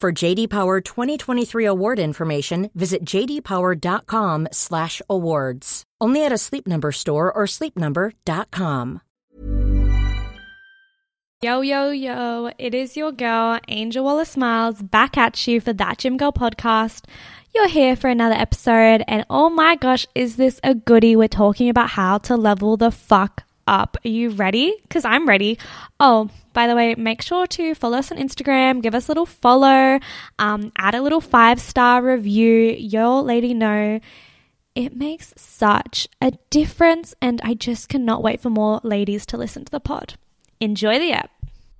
For JD Power 2023 award information, visit jdpower.com/awards. Only at a Sleep Number store or sleepnumber.com. Yo, yo, yo, it is your girl, Angel Wallace-Miles, back at you for That Gym Girl podcast. You're here for another episode, and oh my gosh, is this a goodie? We're talking about how to level the fuck up. Are you ready? Because I'm ready. Oh, by the way, make sure to follow us on Instagram, give us a little follow, um, add a little five star review. Your lady know it makes such a difference, and I just cannot wait for more ladies to listen to the pod. Enjoy the app.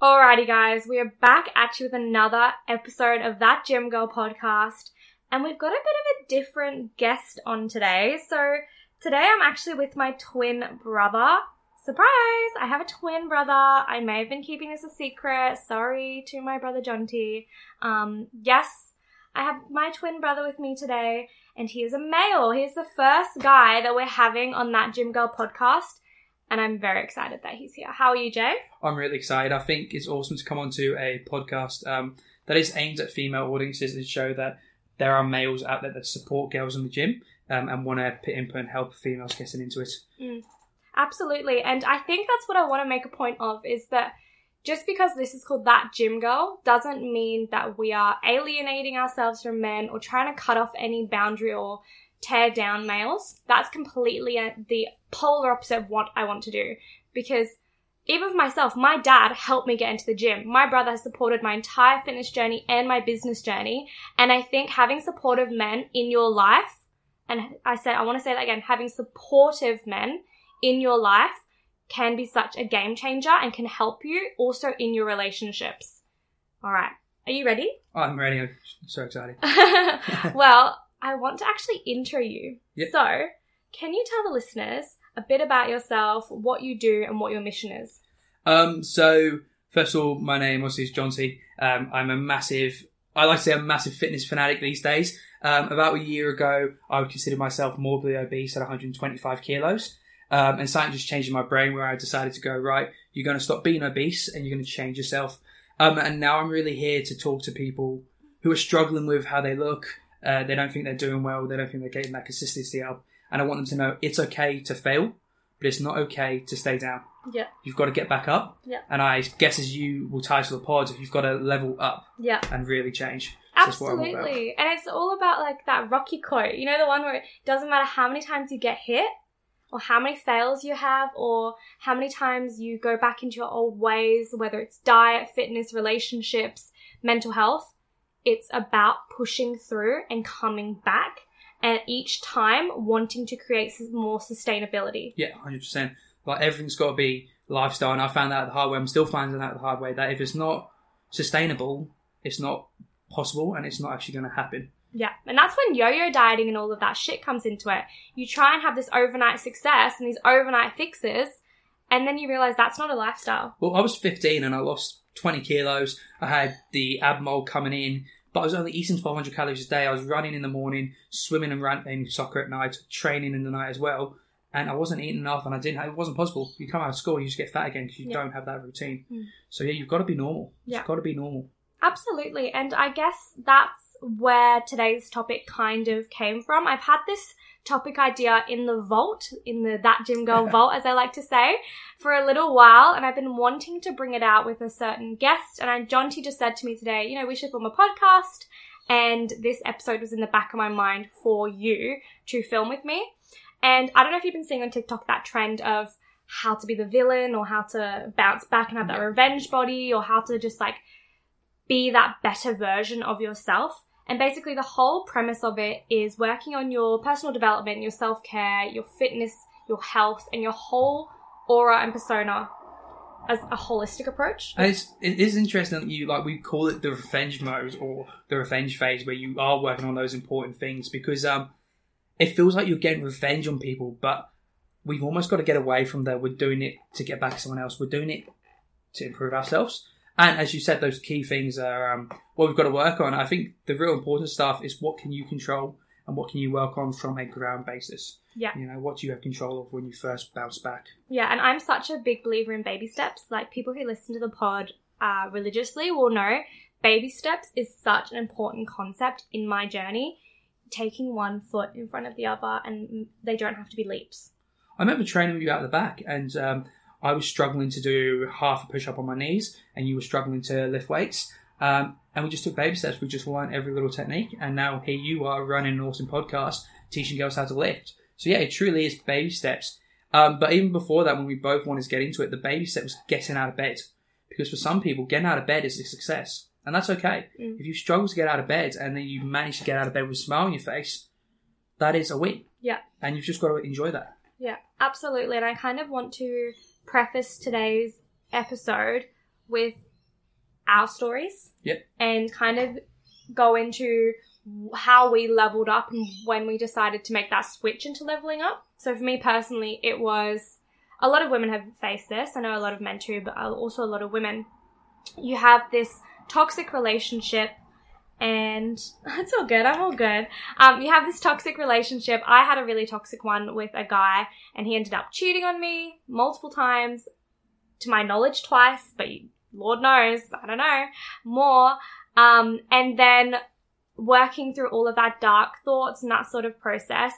Alrighty, guys, we are back at you with another episode of that Gym Girl podcast, and we've got a bit of a different guest on today. So, today I'm actually with my twin brother. Surprise! I have a twin brother. I may have been keeping this a secret. Sorry to my brother Jonti. Um, yes, I have my twin brother with me today, and he is a male. He's the first guy that we're having on that Gym Girl podcast and I'm very excited that he's here. How are you, Jay? I'm really excited. I think it's awesome to come onto a podcast um, that is aimed at female audiences and show that there are males out there that support girls in the gym um, and want to put input and help females getting into it. Mm, absolutely, and I think that's what I want to make a point of is that just because this is called that gym girl doesn't mean that we are alienating ourselves from men or trying to cut off any boundary or tear down males. That's completely the polar opposite of what I want to do. Because even for myself, my dad helped me get into the gym. My brother has supported my entire fitness journey and my business journey. And I think having supportive men in your life, and I said, I want to say that again, having supportive men in your life can be such a game changer and can help you also in your relationships. All right. Are you ready? I'm ready. I'm so excited. well, I want to actually intro you. Yep. So, can you tell the listeners a bit about yourself, what you do, and what your mission is? Um, so, first of all, my name obviously is Jonti. Um, I'm a massive, I like to say I'm a massive fitness fanatic these days. Um, about a year ago, I would consider myself morbidly obese at 125 kilos. Um, and something just changed in my brain where I decided to go, right, you're going to stop being obese and you're going to change yourself. Um, and now I'm really here to talk to people who are struggling with how they look, uh, they don't think they're doing well. They don't think they're getting that consistency up. And I want them to know it's okay to fail, but it's not okay to stay down. Yeah. You've got to get back up. Yeah. And I guess as you will title the pod, if you've got to level up Yeah. and really change. So that's what I'm all about. Absolutely. And it's all about like that Rocky quote. You know, the one where it doesn't matter how many times you get hit, or how many fails you have, or how many times you go back into your old ways, whether it's diet, fitness, relationships, mental health. It's about pushing through and coming back, and each time wanting to create more sustainability. Yeah, hundred percent. Like everything's got to be lifestyle, and I found that the hard way. I'm still finding out the hard way that if it's not sustainable, it's not possible, and it's not actually going to happen. Yeah, and that's when yo-yo dieting and all of that shit comes into it. You try and have this overnight success and these overnight fixes, and then you realize that's not a lifestyle. Well, I was 15 and I lost 20 kilos. I had the ab mold coming in, but I was only eating 1200 calories a day. I was running in the morning, swimming and running soccer at night, training in the night as well. And I wasn't eating enough, and I didn't. It wasn't possible. You come out of school, you just get fat again because you Yeah. don't have that routine. Mm. So yeah, you've got to be normal. Yeah. You've got to be normal. Absolutely. And I guess that's where today's topic kind of came from. I've had this topic idea in the vault, in the That Gym Girl vault, as I like to say, for a little while. And I've been wanting to bring it out with a certain guest. And I, Jonti just said to me today, you know, we should film a podcast. And this episode was in the back of my mind for you to film with me. And I don't know if you've been seeing on TikTok that trend of how to be the villain or how to bounce back and have that revenge body or how to just like be that better version of yourself. And basically, the whole premise of it is working on your personal development, your self care, your fitness, your health, and your whole aura and persona as a holistic approach. And it's, it is interesting that you like we call it the revenge mode or the revenge phase where you are working on those important things because um it feels like you're getting revenge on people, but we've almost got to get away from that. We're doing it to get back someone else. We're doing it to improve ourselves. And as you said, those key things are um, what we've got to work on. I think the real important stuff is what can you control and what can you work on from a ground basis. Yeah. You know, what do you have control of when you first bounce back? Yeah, and I'm such a big believer in baby steps. Like people who listen to the pod uh, religiously will know baby steps is such an important concept in my journey. Taking one foot in front of the other, and they don't have to be leaps. I remember training with you out the back, and um, I was struggling to do half a push up on my knees, and you were struggling to lift weights. Um, and we just took baby steps. We just learned every little technique, and now here you are running an awesome podcast, teaching girls how to lift. So yeah, it truly is baby steps. Um, but even before that, when we both wanted to get into it, the baby step was getting out of bed, because for some people, getting out of bed is a success, and that's okay. Mm. If you struggle to get out of bed and then you manage to get out of bed with a smile on your face, that is a win, Yeah. and you've just got to enjoy that. Yeah, absolutely. And I kind of want to preface today's episode with our stories. Yep. And kind of go into how we leveled up and when we decided to make that switch into leveling up. So for me personally, it was a lot of women have faced this. I know a lot of men too, but also a lot of women. You have this toxic relationship and it's all good. I'm all good. Um, you have this toxic relationship. I had a really toxic one with a guy, and he ended up cheating on me multiple times, to my knowledge, twice. But Lord knows, I don't know more. Um, and then working through all of that dark thoughts and that sort of process,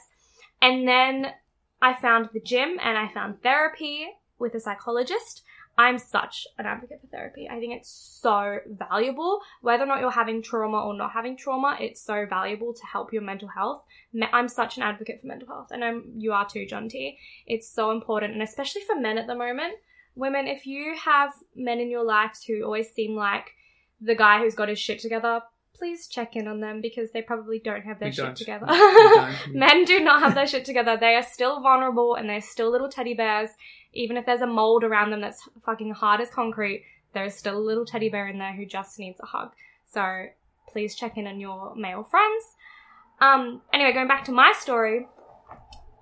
and then I found the gym and I found therapy with a psychologist. I'm such an advocate for therapy. I think it's so valuable. Whether or not you're having trauma or not having trauma, it's so valuable to help your mental health. I'm such an advocate for mental health. And I know you are too, Jonti. It's so important, and especially for men at the moment. Women, if you have men in your lives who always seem like the guy who's got his shit together, please check in on them because they probably don't have their We shit don't. together. Men do not have their shit together. They are still vulnerable and they're still little teddy bears. Even if there's a mold around them that's fucking hard as concrete, there's still a little teddy bear in there who just needs a hug. So please check in on your male friends. Um, anyway, going back to my story,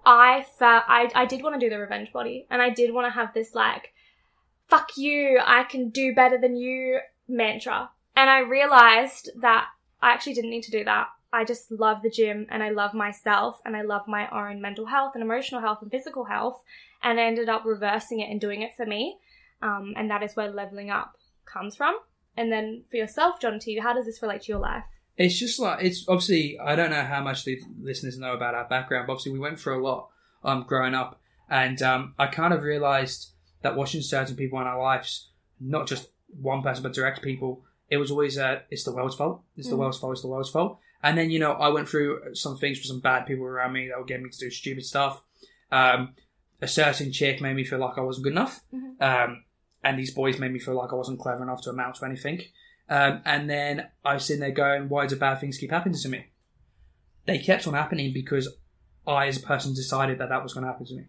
I felt I, I did want to do the revenge body and I did want to have this like, fuck you, I can do better than you mantra. And I realized that I actually didn't need to do that. I just love the gym and I love myself and I love my own mental health and emotional health and physical health. And I ended up reversing it and doing it for me. Um, and that is where leveling up comes from. And then for yourself, Jonti, how does this relate to your life? It's just like it's obviously I don't know how much the listeners know about our background, but obviously we went through a lot um, growing up, and um, I kind of realised that watching certain people in our lives, not just one person but direct people, it was always uh, it's the world's fault, it's the Mm. world's fault, it's the world's fault. And then you know I went through some things with some bad people around me that were getting me to do stupid stuff. Um, a certain chick made me feel like I wasn't good enough, Mhm. um, and these boys made me feel like I wasn't clever enough to amount to anything. Um, and then I was sitting there going, why do bad things keep happening to me? They kept on happening because I, as a person, decided that that was going to happen to me.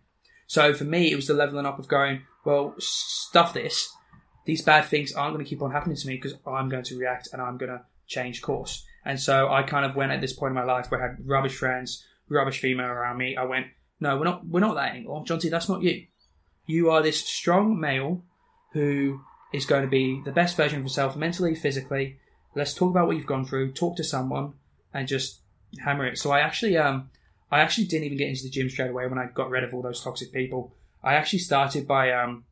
So for me, it was the leveling up of going, well, stuff this. These bad things aren't going to keep on happening to me because I'm going to react and I'm going to change course. And so I kind of went at this point in my life where I had rubbish friends, rubbish female around me. I went, no, we're not, we're not that anymore. Jonti, that's not you. You are this strong male who is going to be the best version of yourself mentally, physically. Let's talk about what you've gone through, talk to someone, and just hammer it. So I actually, um, I actually didn't even get into the gym straight away when I got rid of all those toxic people. I actually started by, um,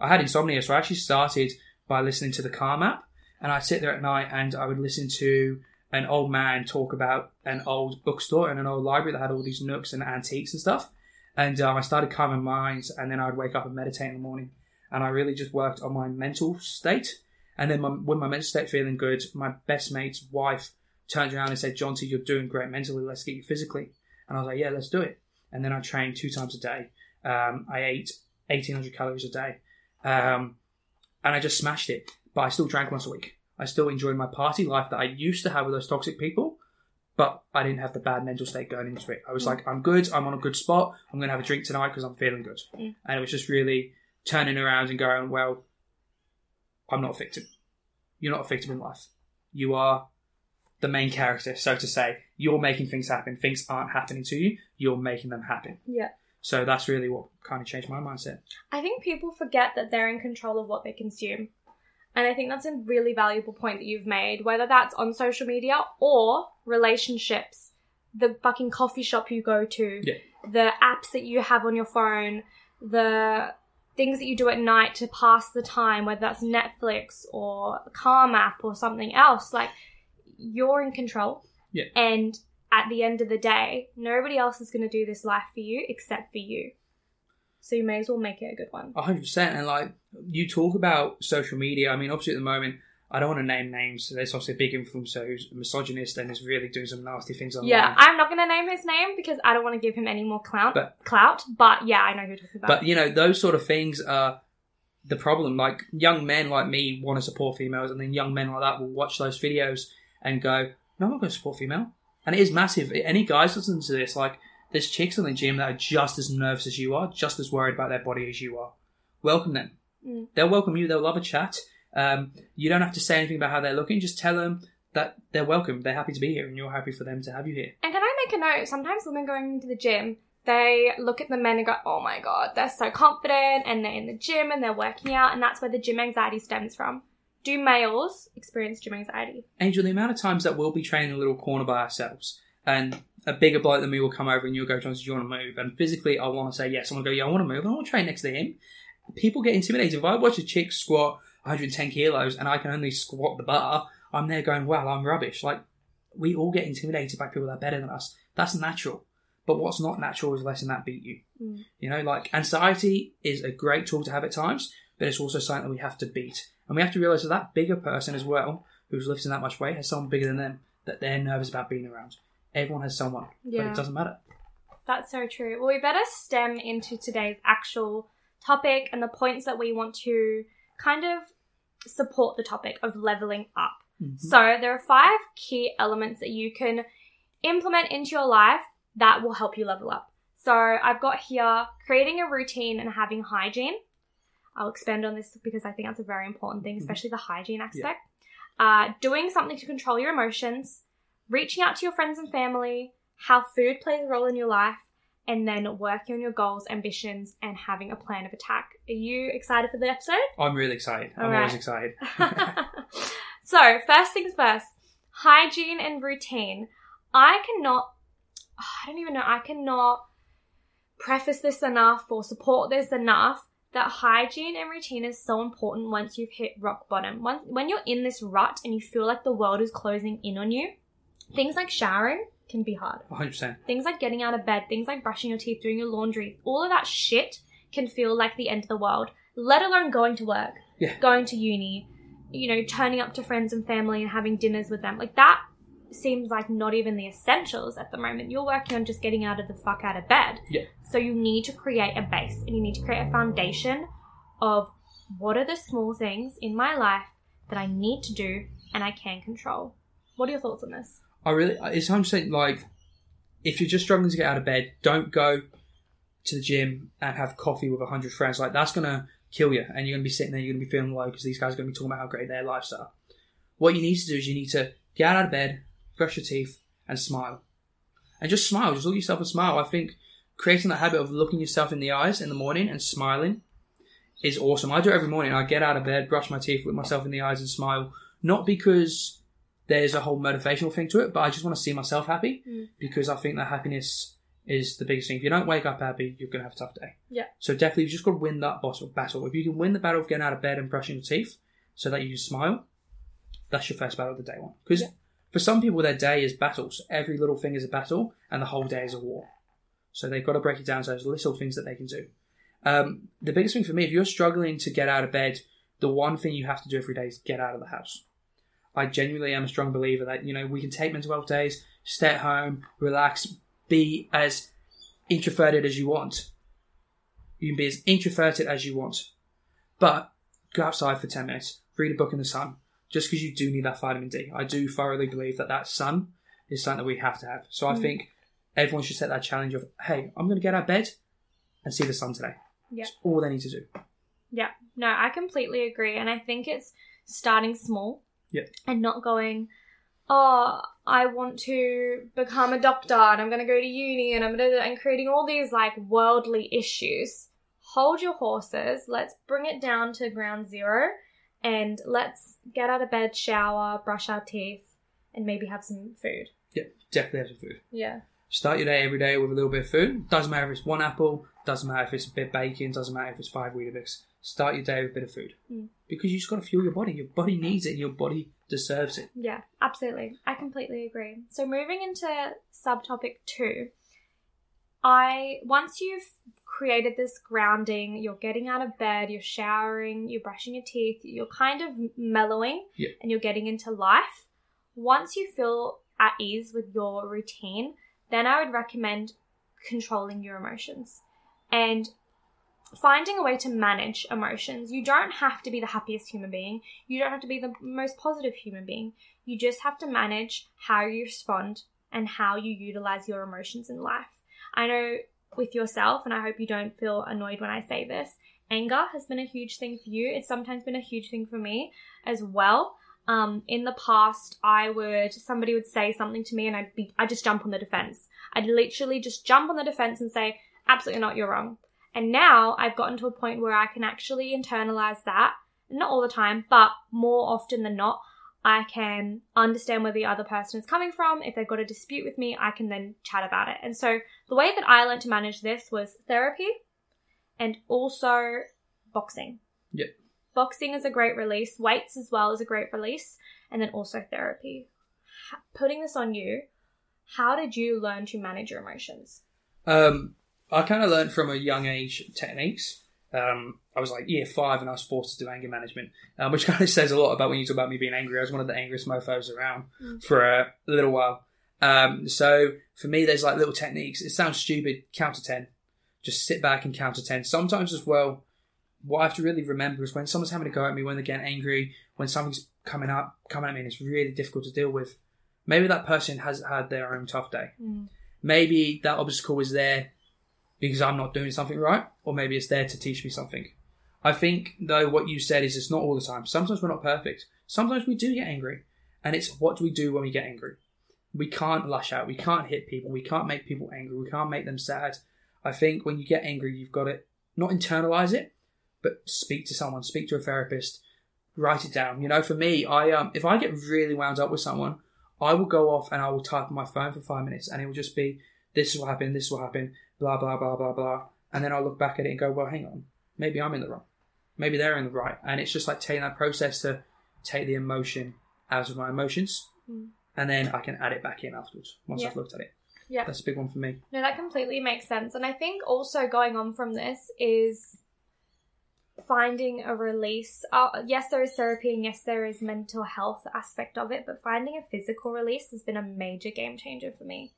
I had insomnia, so I actually started by listening to the Calm app, and I'd sit there at night and I would listen to an old man talk about an old bookstore and an old library that had all these nooks and antiques and stuff. And um, I started calming minds, and then I'd wake up and meditate in the morning. And I really just worked on my mental state. And then my, when my mental state feeling good, my best mate's wife turned around and said, Jonti, you're doing great mentally. Let's get you physically. And I was like, yeah, let's do it. And then I trained two times a day. Um, I ate 1800 calories a day. Um, and I just smashed it. But I still drank once a week. I still enjoyed my party life that I used to have with those toxic people, but I didn't have the bad mental state going into it. I was like, I'm good. I'm on a good spot. I'm going to have a drink tonight because I'm feeling good. Mm. And it was just really turning around and going, well, I'm not a victim. You're not a victim in life. You are the main character, so to say. You're making things happen. Things aren't happening to you. You're making them happen. Yeah. So that's really what kind of changed my mindset. I think people forget that they're in control of what they consume. And I think that's a really valuable point that you've made, whether that's on social media or relationships, the fucking coffee shop you go to, Yeah. the apps that you have on your phone, the things that you do at night to pass the time, whether that's Netflix or Calm app or something else. Like, you're in control. Yeah. And at the end of the day, nobody else is going to do this life for you except for you. So you may as well make it a good one. Hundred percent. And like you talk about social media. I mean, obviously at the moment, I don't want to name names. There's obviously a big influencer who's a misogynist and is really doing some nasty things online. Yeah, I'm not going to name his name because I don't want to give him any more clout. But- clout, but yeah, I know who you're talking about. But you know, those sort of things are the problem. Like young men like me want to support females, and then young men like that will watch those videos and go, "No, I'm not going to support female." And it is massive. Any guys listening to this, like, there's chicks in the gym that are just as nervous as you are, just as worried about their body as you are. Welcome them. Mm. They'll welcome you. They'll love a chat. Um, you don't have to say anything about how they're looking. Just tell them that they're welcome. They're happy to be here, and you're happy for them to have you here. And can I make a note? Sometimes women going into the gym, they look at the men and go, oh my god, they're so confident and they're in the gym and they're working out, and that's where the gym anxiety stems from. Do males experience gym anxiety? Angel, the amount of times that we'll be training in a little corner by ourselves, and a bigger bloke than me will come over and you'll go, Johnson, do you want to move? And physically, I want to say yes. I want to go, yeah, I want to move. I want to train next to him. People get intimidated. If I watch a chick squat 110 kilos and I can only squat the bar, I'm there going, wow, I'm rubbish. Like, we all get intimidated by people that are better than us. That's natural. But what's not natural is letting that beat you. Mm. You know, like anxiety is a great tool to have at times, but it's also something that we have to beat. And we have to realize that that bigger person as well, who's lifting that much weight, has someone bigger than them that they're nervous about being around. Everyone has someone, but Yeah. it doesn't matter. That's so true. Well, we better stem into today's actual topic and the points that we want to kind of support the topic of leveling up. Mm-hmm. So, there are five key elements that you can implement into your life that will help you level up. So, I've got here creating a routine and having hygiene. I'll expand on this because I think that's a very important thing, especially the hygiene aspect. Uh, doing something to control your emotions, reaching out to your friends and family, how food plays a role in your life, and then working on your goals, ambitions, and having a plan of attack. Are you excited for the episode? I'm really excited. I'm All always excited. so, first things first hygiene and routine. I cannot, I don't even know, I cannot preface this enough or support this enough that hygiene and routine is so important once you've hit rock bottom. When, when you're in this rut and you feel like the world is closing in on you, things like showering can be hard. 100%. Things like getting out of bed, things like brushing your teeth, doing your laundry, all of that shit can feel like the end of the world, let alone going to work, Yeah. going to uni, you know, turning up to friends and family and having dinners with them. Like that seems like not even the essentials at the moment. You're working on just getting out of the fuck out of bed. Yeah. So you need to create a base and you need to create a foundation of what are the small things in my life that I need to do and I can control. What are your thoughts on this? I really, it's 100% like, if you're just struggling to get out of bed, don't go to the gym and have coffee with 100 friends. Like, that's going to kill you. And you're going to be sitting there, you're going to be feeling low because these guys are going to be talking about how great their lives are. What you need to do is you need to get out of bed, brush your teeth, and smile. And just smile. Just look at yourself and smile. I think creating that habit of looking yourself in the eyes in the morning and smiling is awesome. I do it every morning. I get out of bed, brush my teeth, look myself in the eyes, and smile. Not because there's a whole motivational thing to it, but I just want to see myself happy mm. because I think that happiness is the biggest thing. If you don't wake up happy, you're going to have a tough day. Yeah. So definitely, you've just got to win that battle. battle. If you can win the battle of getting out of bed and brushing your teeth so that you can smile, that's your first battle of the day one. Because for some people, their day is battles. Every little thing is a battle, and the whole day is a war. So they've got to break it down to those little things that they can do. Um, the biggest thing for me, if you're struggling to get out of bed, the one thing you have to do every day is get out of the house. I genuinely am a strong believer that you know we can take mental health days, stay at home, relax, be as introverted as you want. You can be as introverted as you want, but go outside for ten minutes, read a book in the sun, just because you do need that vitamin D. I do thoroughly believe that that sun is something that we have to have. So I mm. think everyone should set that challenge of, hey, I'm going to get out of bed and see the sun today. Yeah. That's all they need to do. Yeah, no, I completely agree. And I think it's starting small Yeah. and not going, oh, I want to become a doctor and I'm going to go to uni and I'm going to, and creating all these like worldly issues. Hold your horses. Let's bring it down to ground zero and let's get out of bed, shower, brush our teeth, and maybe have some food. Yeah, definitely have some food. Yeah. Start your day every day with a little bit of food. Doesn't matter if it's one apple, doesn't matter if it's a bit of bacon, doesn't matter if it's five Weetabix. Start your day with a bit of food. Mm. Because you just got to fuel your body. Your body needs it and your body deserves it. Yeah, absolutely. I completely agree. So moving into subtopic two, I once you've created this grounding, you're getting out of bed, you're showering, you're brushing your teeth, you're kind of mellowing Yeah. and you're getting into life. Once you feel at ease with your routine, then I would recommend controlling your emotions and finding a way to manage emotions. You don't have to be the happiest human being. You don't have to be the most positive human being. You just have to manage how you respond and how you utilize your emotions in life. I know with yourself, and I hope you don't feel annoyed when I say this, anger has been a huge thing for you. It's sometimes been a huge thing for me as well. Um, in the past, I would somebody would say something to me, and I'd be I just jump on the defense. I'd literally just jump on the defense and say, "Absolutely not, you're wrong." And now I've gotten to a point where I can actually internalize that, not all the time, but more often than not, I can understand where the other person is coming from. If they've got a dispute with me, I can then chat about it. And so the way that I learned to manage this was therapy and also boxing. Yep. Boxing is a great release, weights as well is a great release, and then also therapy. H- Putting this on you, how did you learn to manage your emotions? Um, I kind of learned from a young age techniques. Um, I was like year five and I was forced to do anger management, um, which kind of says a lot about when you talk about me being angry. I was one of the angriest mofos around for a little while. Um, so for me, there's like little techniques. It sounds stupid. Count to 10. Just sit back and count to 10. Sometimes as well, what I have to really remember is when someone's having a go at me, when they're getting angry, when something's coming up, coming at me and it's really difficult to deal with, maybe that person has had their own tough day. Maybe that obstacle is there because I'm not doing something right, or maybe it's there to teach me something. I think, though, what you said is it's not all the time. Sometimes we're not perfect. Sometimes we do get angry. And it's what do we do when we get angry? We can't lash out. We can't hit people. We can't make people angry. We can't make them sad. I think when you get angry, you've got to not internalize it, but speak to someone, speak to a therapist, write it down. You know, for me, I um, if I get really wound up with someone, I will go off and I will type on my phone for five minutes, and it will just be, "This will happen. This will happen. Blah blah blah blah blah, and then I'll look back at it and go, "Well, hang on, maybe I'm in the wrong. Maybe they're in the right." And it's just like taking that process to take the emotion out of my emotions, and then I can add it back in afterwards once Yeah. I've looked at it. Yeah. That's a big one for me. No, that completely makes sense. And I think also going on from this is finding a release. Uh, yes, there is therapy and yes, there is mental health aspect of it, but finding a physical release has been a major game changer for me.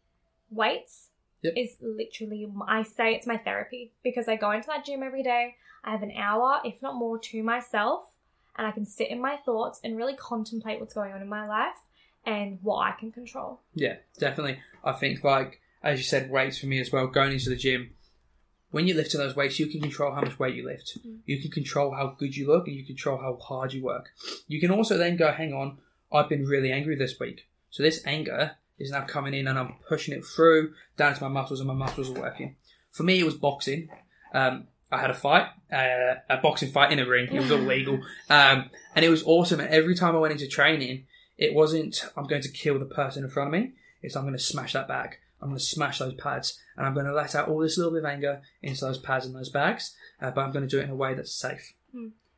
Weights Yep. is literally, I say it's my therapy because I go into that gym every day. I have an hour, if not more, to myself, and I can sit in my thoughts and really contemplate what's going on in my life and what I can control. Yeah, definitely. I think like as you said, weights for me as well. Going into the gym, when you lift those weights, you can control how much weight you lift. Mm-hmm. You can control how good you look, and you control how hard you work. You can also then go, hang on, I've been really angry this week, so this anger is now coming in, and I'm pushing it through down to my muscles, and my muscles are working. For me, it was boxing. Um, I had a fight, uh, a boxing fight in a ring. It was all legal, um, and it was awesome. And every time I went into training, it wasn't I'm going to kill the person in front of me. It's I'm going to smash that bag. I'm going to smash those pads, and I'm going to let out all this little bit of anger into those pads and those bags. Uh, but I'm going to do it in a way that's safe,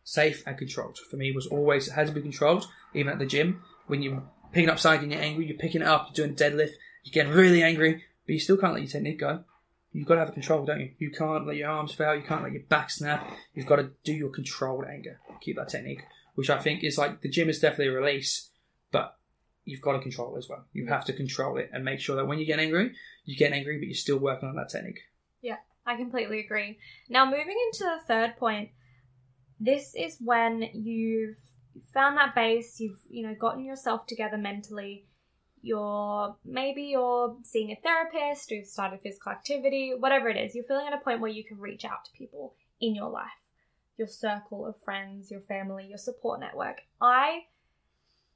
safe and controlled. For me, it was always it had to be controlled. Even at the gym, when you're picking up something and you're angry, you're picking it up, you're doing a deadlift, you're getting really angry, but you still can't let your technique go. You've got to have a control, don't you? You can't let your arms fail. You can't let your back snap. You've got to do your controlled anger. Keep that technique, which I think is like the gym is definitely a release, but you've got to control it as well. You have to control it and make sure that when you get angry, you get angry, but you're still working on that technique. Yeah, I completely agree. Now, moving into the third point, this is when you've found that base, you've you know gotten yourself together mentally. You're maybe you're seeing a therapist, you've started physical activity, whatever it is. You're feeling at a point where you can reach out to people in your life, your circle of friends, your family, your support network. I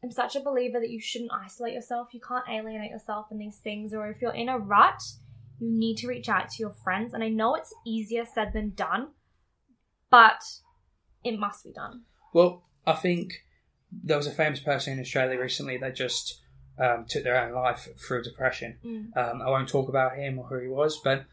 am such a believer that you shouldn't isolate yourself. You can't alienate yourself in these things, or if you're in a rut, you need to reach out to your friends. And I know it's easier said than done, but it must be done. Well, I think there was a famous person in Australia recently that just um, took their own life through depression. Um, I won't talk about him or who he was, but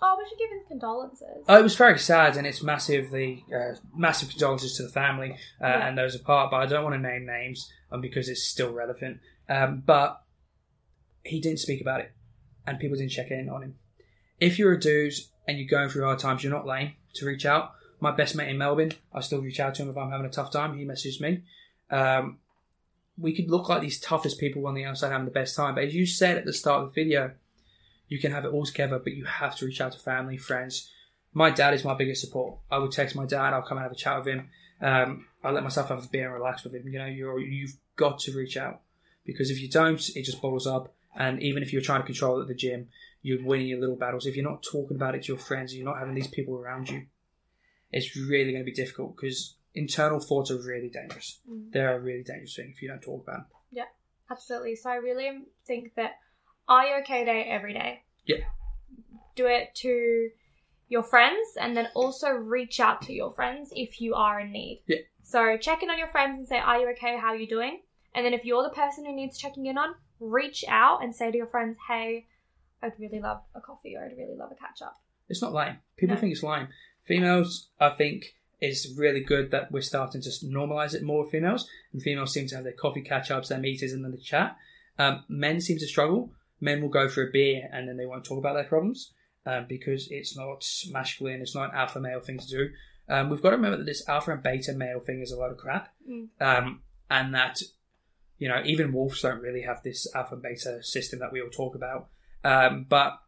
Oh, we should give him condolences. Oh, it was very sad, and it's massively uh, massive condolences to the family uh, Yeah. and those apart. But I don't want to name names um, because it's still relevant. Um, but he didn't speak about it, and people didn't check in on him. If you're a dude and you're going through hard times, you're not lame to reach out. My best mate in Melbourne, I still reach out to him if I'm having a tough time. He messages me. Um, we could look like these toughest people on the outside having the best time, but as you said at the start of the video, you can have it all together, but you have to reach out to family, friends. My dad is my biggest support. I would text my dad. I'll come and have a chat with him. Um, I let myself have a beer and relax with him. You know, you're, you've got to reach out because if you don't, it just bottles up. And even if you're trying to control it at the gym, you're winning your little battles. If you're not talking about it to your friends, you're not having these people around you, it's really going to be difficult because internal thoughts are really dangerous. Mm. They're a really dangerous thing if you don't talk about them. Yeah, absolutely. So I really think that are you okay day every day? Yeah. Do it to your friends and then also reach out to your friends if you are in need. Yeah. So check in on your friends and say, Are you okay? How are you doing? And then if you're the person who needs checking in on, reach out and say to your friends, Hey, I'd really love a coffee or I'd really love a catch up. It's not lame. People No. think it's lame. Females, I think, is really good that we're starting to normalise it more with females, and females seem to have their coffee catch ups, their meetings, and then the chat. Um, men seem to struggle. Men will go for a beer and then they won't talk about their problems um, because it's not masculine, it's not an alpha male thing to do. Um, we've got to remember that this alpha and beta male thing is a lot of crap, um, and that you know even wolves don't really have this alpha and beta system that we all talk about. Um, but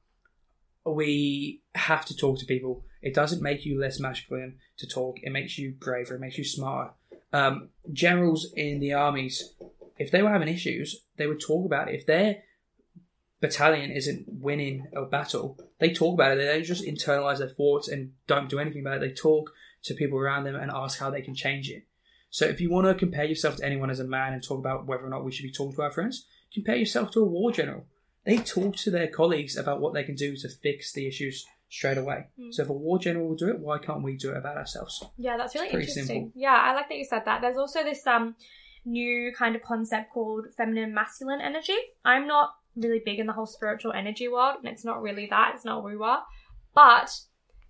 we have to talk to people. It doesn't make you less masculine to talk. It makes you braver. It makes you smarter. Um, generals in the armies, if they were having issues, they would talk about it. If their battalion isn't winning a battle, they talk about it. They don't just internalize their thoughts and don't do anything about it. They talk to people around them and ask how they can change it. So if you want to compare yourself to anyone as a man and talk about whether or not we should be talking to our friends, compare yourself to a war general. They talk to their colleagues about what they can do to fix the issues straight away. So if a war general will do it, why can't we do it about ourselves? Yeah, that's really interesting. simple. Yeah, I like that you said that. There's also this um new kind of concept called feminine masculine energy. I'm not really big in the whole spiritual energy world, and it's not really that. It's not woo wah. But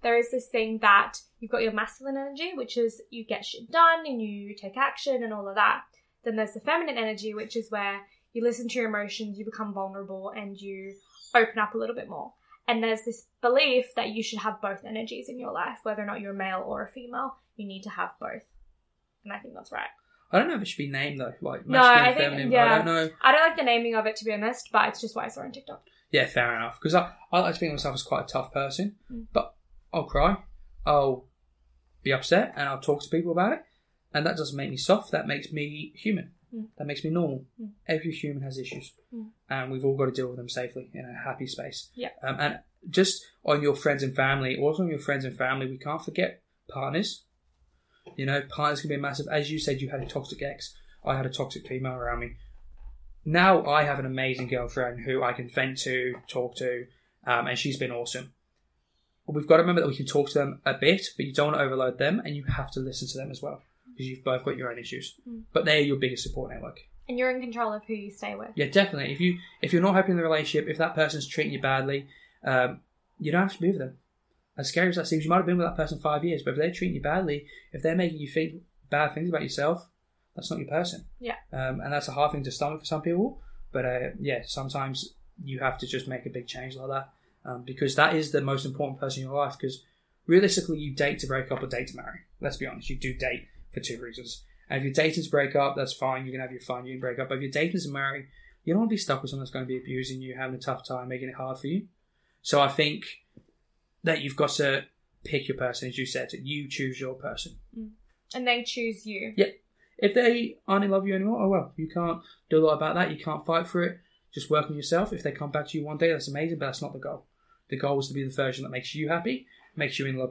there is this thing that you've got your masculine energy, which is you get shit done and you take action and all of that. Then there's the feminine energy, which is where you listen to your emotions, you become vulnerable, and you open up a little bit more. And there's this belief that you should have both energies in your life, whether or not you're a male or a female, you need to have both. And I think that's right. I don't know if it should be named though, like No, I think- feminine. yeah. I don't know. I don't like the naming of it to be honest, but it's just what I saw on TikTok. Yeah, fair enough. Because I, I like to think of myself as quite a tough person, Mm. but I'll cry, I'll be upset, and I'll talk to people about it, and that doesn't make me soft. That makes me human. Mm. That makes me normal. Mm. Every human has issues, Mm. and we've all got to deal with them safely in a happy space. Yeah. Um, and just on your friends and family, also on your friends and family, we can't forget partners. You know, partners can be massive. As you said, you had a toxic ex. I had a toxic female around me now I have an amazing girlfriend who I can vent to, talk to, um, and she's been awesome. we've got to remember that we can talk to them a bit, but you don't want to overload them, and you have to listen to them as well because you've both got your own issues. But they're your biggest support network. And you're in control of who you stay with. Yeah, definitely. If you if you're not happy in the relationship, if that person's treating you badly, um, you don't have to be with them. As scary as that seems, you might have been with that person five years, but if they're treating you badly, if they're making you think bad things about yourself, that's not your person. Yeah. Um, and that's a hard thing to stomach for some people. But uh, yeah, sometimes you have to just make a big change like that um, because that is the most important person in your life. Because realistically, you date to break up or date to marry. Let's be honest, you do date for two reasons. And if you're dating to break up, that's fine. You can have your fun. You can break up. But if you're dating to marry, you don't want to be stuck with someone that's going to be abusing you, having a tough time, making it hard for you. So I think that you've got to pick your person, as you said. You choose your person. Mm. And they choose you. Yeah. If they aren't in love with you anymore, oh well, you can't do a lot about that. You can't fight for it. Just work on yourself. If they come back to you one day, that's amazing, but that's not the goal. The goal is to be the version that makes you happy, makes you in love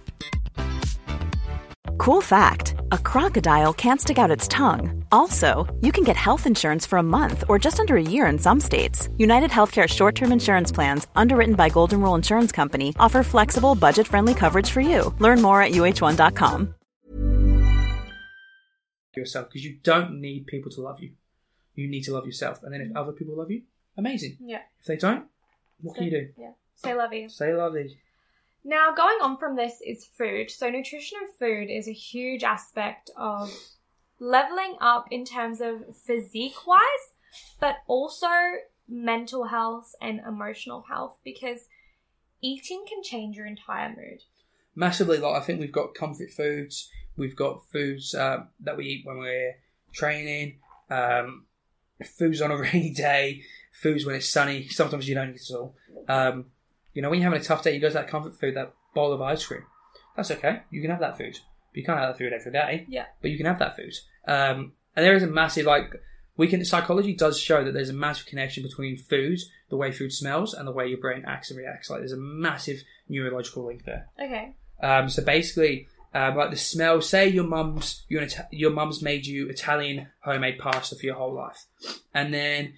Cool fact a crocodile can't stick out its tongue. Also, you can get health insurance for a month or just under a year in some states. United Healthcare short term insurance plans, underwritten by Golden Rule Insurance Company, offer flexible, budget friendly coverage for you. Learn more at uh1.com. yourself because you don't need people to love you. You need to love yourself. And then if other people love you, amazing. Yeah. If they don't, what can you do? Yeah. Say love you. Say lovely. Now, going on from this is food. So, nutrition and food is a huge aspect of leveling up in terms of physique wise, but also mental health and emotional health because eating can change your entire mood. Massively, like I think we've got comfort foods. We've got foods um, that we eat when we're training. Um, foods on a rainy day. Foods when it's sunny. Sometimes you don't eat at all. Um, you know, when you're having a tough day, you go to that comfort food, that bowl of ice cream. That's okay. You can have that food. But you can't have that food every day. Yeah. But you can have that food. Um, and there is a massive like we can psychology does show that there's a massive connection between food, the way food smells, and the way your brain acts and reacts. Like there's a massive neurological link there. Okay. Um, so basically, um, like the smell. Say your mum's your your mum's made you Italian homemade pasta for your whole life, and then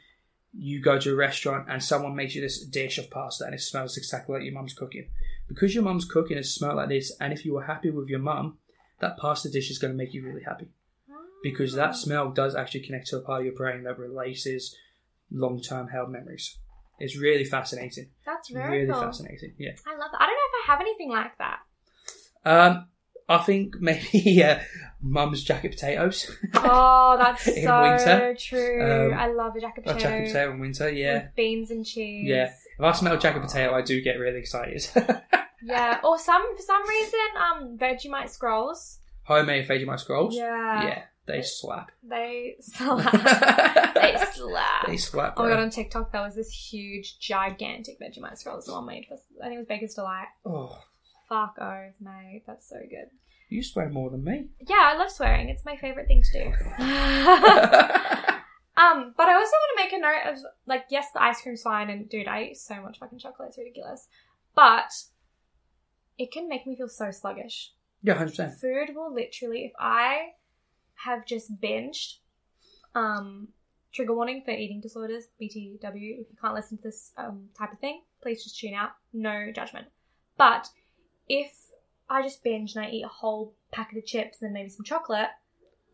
you go to a restaurant and someone makes you this dish of pasta and it smells exactly like your mum's cooking. Because your mum's cooking it smells like this, and if you were happy with your mum, that pasta dish is going to make you really happy. Because that smell does actually connect to a part of your brain that releases long term held memories. It's really fascinating. That's very really cool. fascinating. Yeah. I love that. I don't know if I have anything like that. Um, I think maybe uh, mum's jacket potatoes. Oh, that's In so winter. true. Um, I love a jacket A potato. jacket potato in winter, yeah. With beans and cheese. Yeah. If I smell jacket potato, I do get really excited. Yeah. Or some for some reason, um, Vegemite scrolls. Homemade Vegemite scrolls. Yeah. Yeah, they slap. They slap. they slap. They slap. Oh my god, on TikTok there was this huge, gigantic Vegemite scroll. Someone made for I think it was Baker's Delight. Oh, Fuck oath, mate. That's so good. You swear more than me. Yeah, I love swearing. It's my favorite thing to do. um, but I also want to make a note of like, yes, the ice cream's fine, and dude, I eat so much fucking chocolate, it's ridiculous. But it can make me feel so sluggish. Yeah, hundred percent. Food will literally, if I have just binged, um, trigger warning for eating disorders, BTW. If you can't listen to this um, type of thing, please just tune out. No judgment. But if I just binge and I eat a whole packet of chips and maybe some chocolate,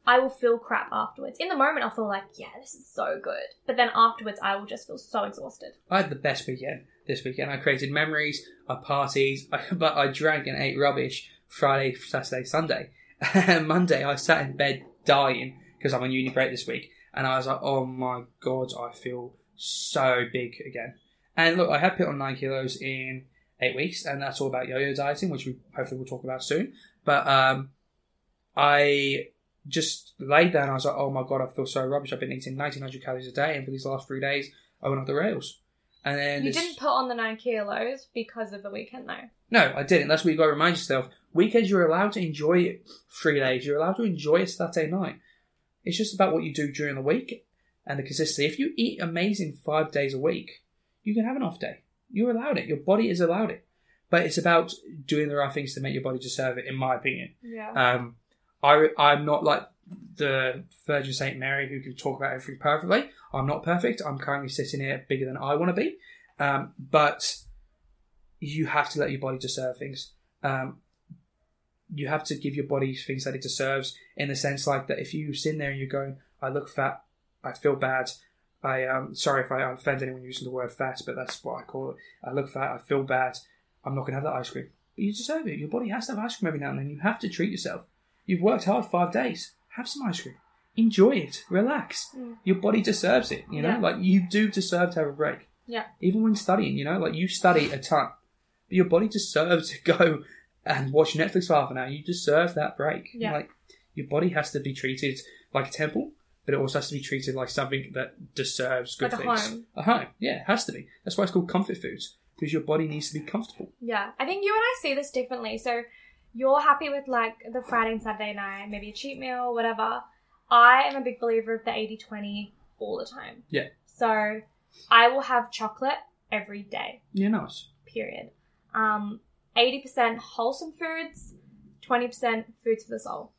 I will feel crap afterwards. In the moment, I'll feel like, yeah, this is so good. But then afterwards, I will just feel so exhausted. I had the best weekend this weekend. I created memories, I parties, I, but I drank and ate rubbish Friday, Saturday, Sunday. Monday, I sat in bed dying because I'm on uni break this week, and I was like, oh my god, I feel so big again. And look, I have put on nine kilos in eight weeks, and that's all about yo-yo dieting, which we hopefully we'll talk about soon. But um, I just laid down. I was like, oh my god, I feel so rubbish. I've been eating 1900 calories a day, and for these last three days, I went off the rails. And then You this- didn't put on the nine kilos because of the weekend, though. No, I didn't. That's what you got to remind yourself. Weekends, you're allowed to enjoy it. Three days, you're allowed to enjoy a Saturday night. It's just about what you do during the week and the consistency. If you eat amazing five days a week, you can have an off day. You're allowed it. Your body is allowed it. But it's about doing the right things to make your body deserve it, in my opinion. Yeah. Um, I, I'm not like the Virgin Saint Mary who can talk about everything perfectly. I'm not perfect. I'm currently sitting here bigger than I want to be. Um, but you have to let your body deserve things. Um, you have to give your body things that it deserves in the sense like that if you sit there and you're going, I look fat, I feel bad, I um sorry if I offend anyone using the word fat, but that's what I call it. I look fat, I feel bad, I'm not gonna have that ice cream. But you deserve it. Your body has to have ice cream every now and then. You have to treat yourself. You've worked hard five days. Have some ice cream. Enjoy it. Relax. Your body deserves it. You know, Yeah. like you do deserve to have a break yeah. even when studying, you know, like you study a ton, but your body deserves to go and watch Netflix for half an hour. You deserve that break. Yeah. Like your body has to be treated like a temple, but it also has to be treated like something that deserves good Like a things. home. A home, yeah, it has to be. That's why it's called comfort foods because your body needs to be comfortable. Yeah, I think you and I see this differently. So you're happy with like the Friday and Saturday night, maybe a cheat meal, whatever. I am a big believer of the 80 20 all the time. Yeah, So I will have chocolate every day, yeah, nice. period. Um, 80% wholesome foods, 20% foods for the soul.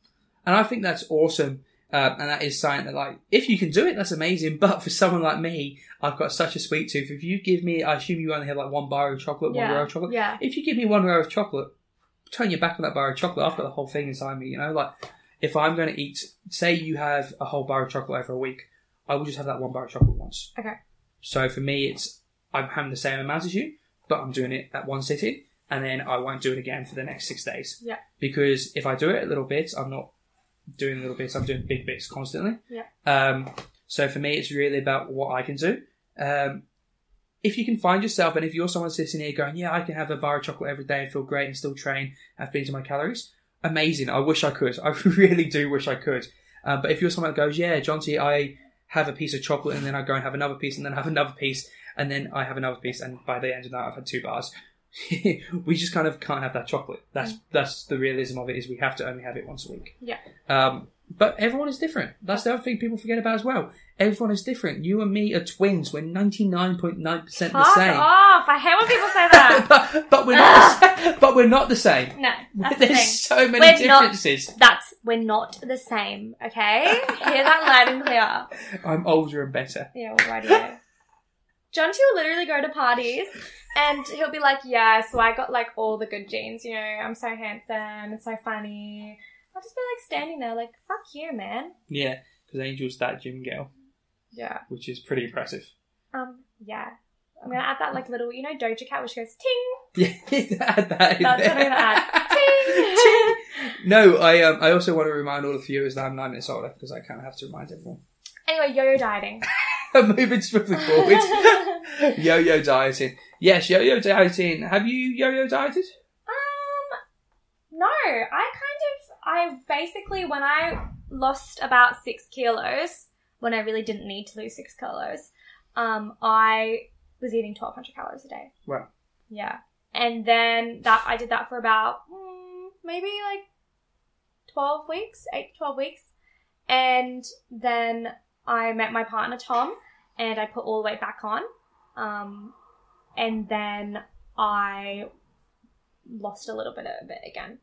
And I think that's awesome. Uh, and that is something that, like, if you can do it, that's amazing. But for someone like me, I've got such a sweet tooth. If you give me, I assume you only have like one bar of chocolate, one Yeah, row of chocolate. yeah. If you give me one row of chocolate, turn your back on that bar of chocolate. I've got the whole thing inside me. You know, like if I'm going to eat, say you have a whole bar of chocolate over a week, I will just have that one bar of chocolate once. Okay. So for me, it's I'm having the same amount as you, but I'm doing it at one sitting, and then I won't do it again for the next six days. Yeah. Because if I do it a little bit, I'm not doing little bits. I'm doing big bits constantly. Yeah. Um, so for me, it's really about what I can do. Um, if you can find yourself, and if you're someone sitting here going, "Yeah, I can have a bar of chocolate every day and feel great and still train and fit into my calories," amazing. I wish I could. I really do wish I could. Uh, but if you're someone that goes, "Yeah, John I have a piece of chocolate and then I go and have another piece and then have another piece and then I have another piece and by the end of that I've had two bars," we just kind of can't have that chocolate. That's that's the realism of it. Is we have to only have it once a week. Yeah. Um, but everyone is different. That's the other thing people forget about as well. Everyone is different. You and me are twins. We're ninety nine point nine percent the Fuck same. off! I hate when people say that. but, but we're not. The, sa- but we're not the same. no, that's the There's thing. so many We're not- differences. That's we're not the same. Okay, hear that loud and clear. I'm older and better. Yeah, well, radio. Jonti will literally go to parties and he'll be like, Yeah, so I got like all the good genes, you know, I'm so handsome and so funny. I'll just be like standing there, like, fuck you, man. Yeah, because Angel's that gym girl, Yeah. which is pretty impressive. Um, yeah. I'm gonna add that like little, you know, Doja Cat, which goes ting. Yeah, add that in That's what I'm there. gonna add. Ting. No, I um, I also want to remind all of the viewers that I'm nine minutes older because I kind of have to remind everyone. anyway, yo-yo dieting. Moving swiftly forward. yo-yo dieting. Yes, yo-yo dieting. Have you yo-yo dieted? Um, no, I kind of, I basically, when I lost about six kilos, when I really didn't need to lose six kilos, um, I was eating 1200 calories a day. Well, Yeah. And then that, I did that for about, mm, maybe like 12 weeks, 8 to 12 weeks. And then I met my partner, Tom, and I put all the weight back on. Um, and then I lost a little bit of it again.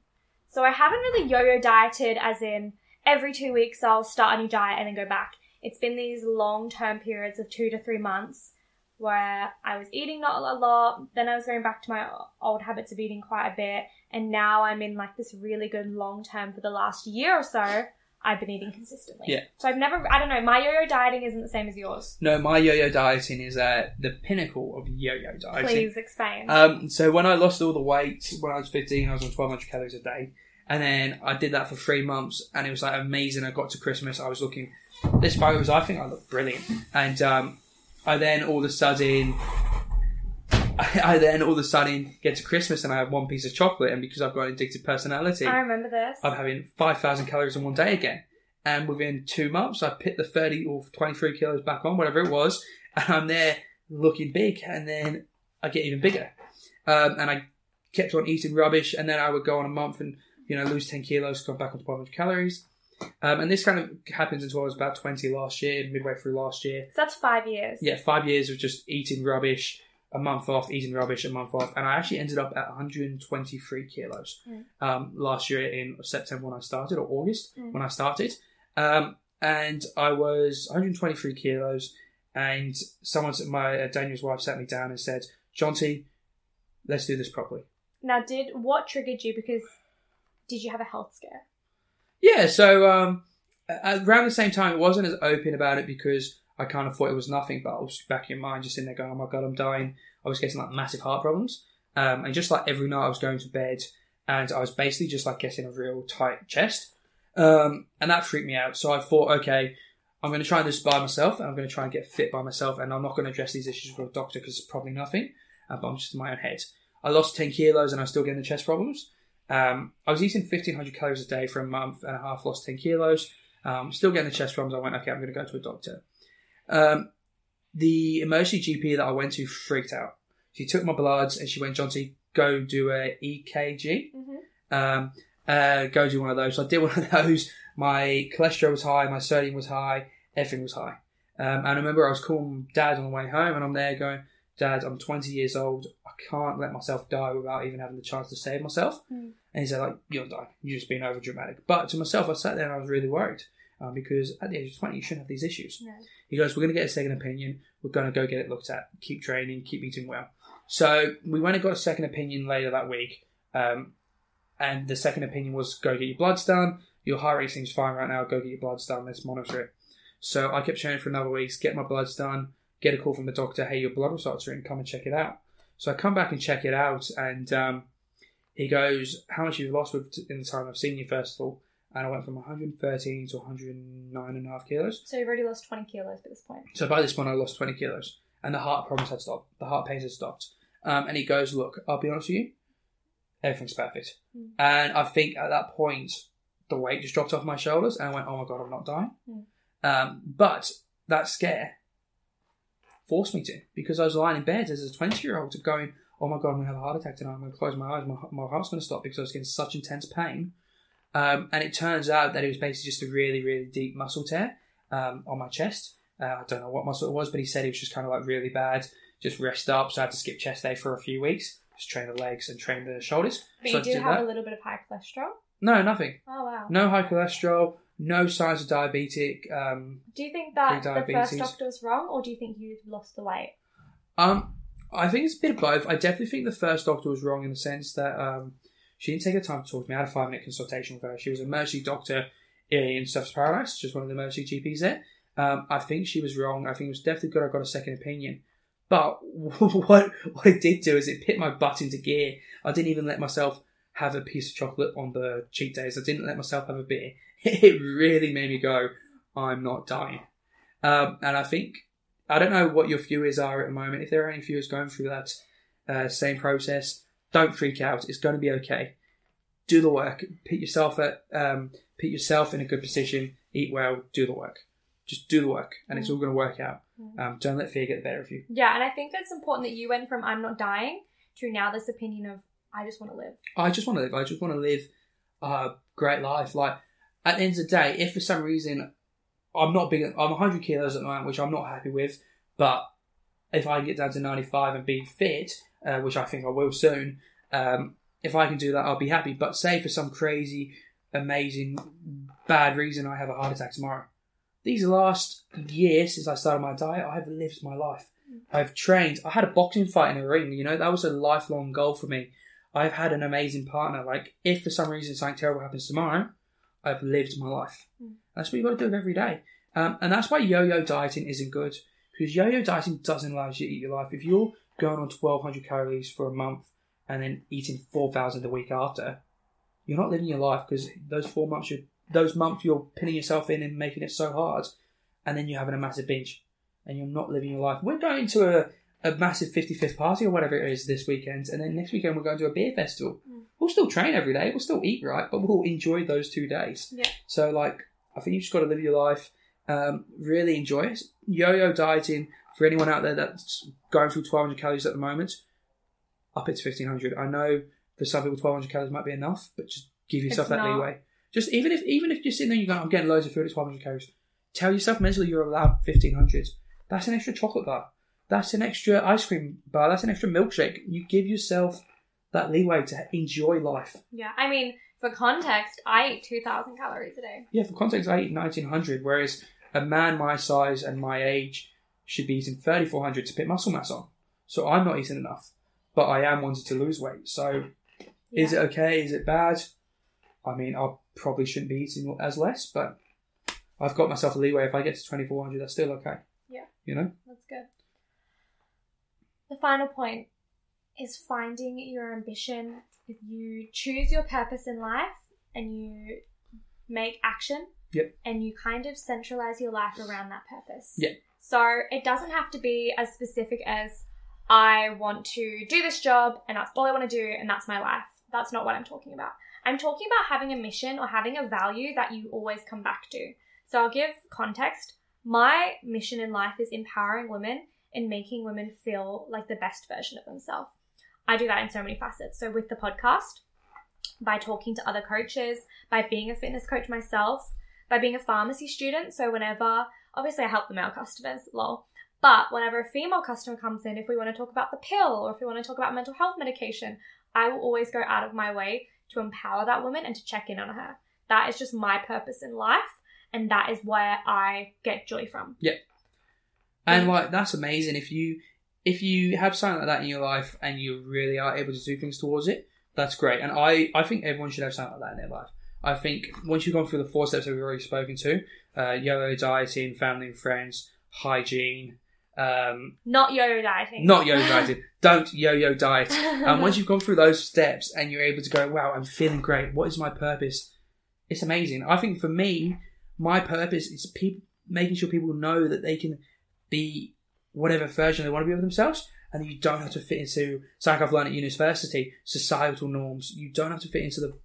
So I haven't really yo-yo dieted as in every two weeks I'll start a new diet and then go back. It's been these long-term periods of two to three months where I was eating not a lot, then I was going back to my old habits of eating quite a bit, and now I'm in like this really good long term for the last year or so. I've been eating consistently. Yeah. So I've never, I don't know, my yo-yo dieting isn't the same as yours. no, my yo-yo dieting is uh, the pinnacle of yo-yo dieting. Please explain. Um, so when I lost all the weight when I was 15, I was on 1200 calories a day. And then I did that for three months and it was like amazing. I got to Christmas, I was looking, this photos, I think I looked brilliant. And, um, I then all of a sudden, I, I then all of a sudden get to Christmas and I have one piece of chocolate. And because I've got an addictive personality, I remember this. I'm having 5,000 calories in one day again. And within two months, I put the 30 or 23 kilos back on, whatever it was. And I'm there looking big, and then I get even bigger. Um, and I kept on eating rubbish, and then I would go on a month and you know lose ten kilos, come back on 500 calories. Um, and this kind of happens until I was about 20 last year, midway through last year. So that's five years. Yeah, five years of just eating rubbish, a month off, eating rubbish, a month off, and I actually ended up at 123 kilos um, last year in September when I started, or August when I started. Um, and I was 123 kilos, and someone, my uh, Daniel's wife, sat me down and said, "Jonti, let's do this properly." Now, did what triggered you? Because did you have a health scare? Yeah, so um, around the same time, it wasn't as open about it because I kind of thought it was nothing, but I was back in mind, just in there going, "Oh my god, I'm dying." I was getting like massive heart problems, um, and just like every night, I was going to bed, and I was basically just like getting a real tight chest, um, and that freaked me out. So I thought, okay, I'm going to try and this by myself, and I'm going to try and get fit by myself, and I'm not going to address these issues with a doctor because it's probably nothing, uh, but I'm just in my own head. I lost 10 kilos, and I was still getting the chest problems. Um, I was eating 1500 calories a day for a month and a half, lost 10 kilos. Um, still getting the chest problems. I went, okay, I'm going to go to a doctor. Um, the emergency GP that I went to freaked out. She took my bloods and she went, Jonti, go do a EKG. Um, uh, go do one of those. So I did one of those. My cholesterol was high, my sodium was high, everything was high. Um, and I remember I was calling dad on the way home and I'm there going, Dad, I'm 20 years old. I can't let myself die without even having the chance to save myself. And he said, like, you'll die. You're just being over dramatic. But to myself, I sat there and I was really worried um, because at the age of 20, you shouldn't have these issues. He goes, We're going to get a second opinion. We're going to go get it looked at. Keep training, keep eating well. So we went and got a second opinion later that week. Um, and the second opinion was go get your bloods done. Your heart rate seems fine right now. Go get your bloods done. Let's monitor it. So I kept training for another week, get my bloods done, get a call from the doctor, hey, your blood results are in, come and check it out. So I come back and check it out, and um, he goes, how much you've you lost in the time I've seen you, first of all? And I went from 113 to 109 and a half kilos. So you've already lost 20 kilos at this point. So by this point, I lost 20 kilos, and the heart problems had stopped. The heart pains had stopped. Um, and he goes, "Look, I'll be honest with you, everything's perfect." And I think at that point, the weight just dropped off my shoulders, and I went, "Oh my god, I'm not dying." Um, but that scare forced me to because I was lying in bed as a 20 year old, to going, "Oh my god, I'm gonna have a heart attack tonight. I'm gonna close my eyes. My, my heart's gonna stop because I was getting such intense pain." Um, and it turns out that it was basically just a really, really deep muscle tear um, on my chest. Uh, I don't know what muscle it was, but he said it was just kind of like really bad. Just rest up, so I had to skip chest day for a few weeks. Just train the legs and train the shoulders. But So you do did have that. a little bit of high cholesterol. No, nothing. Oh, wow. No high cholesterol. No signs of diabetic. Um, Do you think that the first doctor was wrong, or do you think you've lost the weight? Um, I think it's a bit of both. I definitely think the first doctor was wrong in the sense that um, she didn't take the time to talk to me. I had a five minute consultation with her. She was an emergency doctor in Surfers Paradise, just one of the emergency GPs there. Um, I think she was wrong. I think it was definitely good I got a second opinion. But what what it did do is it put my butt into gear. I didn't even let myself have a piece of chocolate on the cheat days. I didn't let myself have a beer. It really made me go, I'm not dying. Um, and I think I don't know what your viewers are at the moment. If there are any viewers going through that uh, same process, don't freak out. It's going to be okay. Do the work. Put yourself at um, put yourself in a good position. Eat well. Do the work. Just do the work, and it's all going to work out. Um, don't let fear get the better of you. Yeah, and I think that's important that you went from I'm not dying to now this opinion of I just want to live. I just want to live. I just want to live a great life. Like at the end of the day, if for some reason I'm not big, I'm 100 kilos at the moment, which I'm not happy with. But if I get down to 95 and be fit, uh, which I think I will soon, um, if I can do that, I'll be happy. But say for some crazy, amazing, bad reason I have a heart attack tomorrow. These last years since I started my diet, I've lived my life. I've trained. I had a boxing fight in a ring. You know that was a lifelong goal for me. I've had an amazing partner. Like, if for some reason something terrible happens tomorrow, I've lived my life. That's what you got to do every day. Um, and that's why yo-yo dieting isn't good because yo-yo dieting doesn't allow you to eat your life. If you're going on 1,200 calories for a month and then eating 4,000 the week after, you're not living your life because those four months, you those months you're pinning yourself in and making it so hard, and then you're having a massive binge, and you're not living your life. We're going to a a massive 55th party or whatever it is this weekend, and then next weekend we're going to a beer festival. We'll still train every day, we'll still eat right, but we'll enjoy those two days. Yeah. So, like, I think you just got to live your life, um, really enjoy it. Yo-yo dieting for anyone out there that's going through 1200 calories at the moment, up it to 1500. I know for some people 1200 calories might be enough, but just give yourself It's that not. leeway. Just even if even if you're sitting there, and you're going, I'm getting loads of food at 1200 calories. Tell yourself mentally you're allowed 1500. That's an extra chocolate bar. That's an extra ice cream bar. That's an extra milkshake. You give yourself that leeway to enjoy life. Yeah, I mean, for context, I eat 2,000 calories a day. Yeah, for context, I eat 1900, whereas a man my size and my age should be eating 3400 to put muscle mass on. So I'm not eating enough, but I am wanting to lose weight. So is it okay? Is it bad? I mean, I probably shouldn't be eating as less, but I've got myself a leeway. If I get to 2400, that's still okay. Yeah. You know? That's good. The final point is finding your ambition. If you choose your purpose in life and you make action Yep. and you kind of centralize your life around that purpose. Yeah. So it doesn't have to be as specific as I want to do this job and that's all I want to do and that's my life. That's not what I'm talking about. I'm talking about having a mission or having a value that you always come back to. So I'll give context. My mission in life is empowering women and making women feel like the best version of themselves. I do that in so many facets. So with the podcast, by talking to other coaches, by being a fitness coach myself, by being a pharmacy student. So whenever, obviously, I help the male customers, lol. But whenever a female customer comes in, if we want to talk about the pill or if we want to talk about mental health medication, I will always go out of my way to empower that woman and to check in on her. That is just my purpose in life, and that is where I get joy from. Yeah, and like that's amazing if you if you have something like that in your life and you really are able to do things towards it, that's great. And I I think everyone should have something like that in their life. I think once you've gone through the four steps that we've already spoken to, uh, yo-yo dieting, family and friends, hygiene, um, Not yo-yo dieting. not yo-yo dieting. Don't yo-yo diet. And once you've gone through those steps and you're able to go, wow, I'm feeling great. What is my purpose? It's amazing. I think for me, my purpose is people making sure people know that they can be whatever version they want to be of themselves, and you don't have to fit into something I've learned at university, societal norms. You don't have to fit into the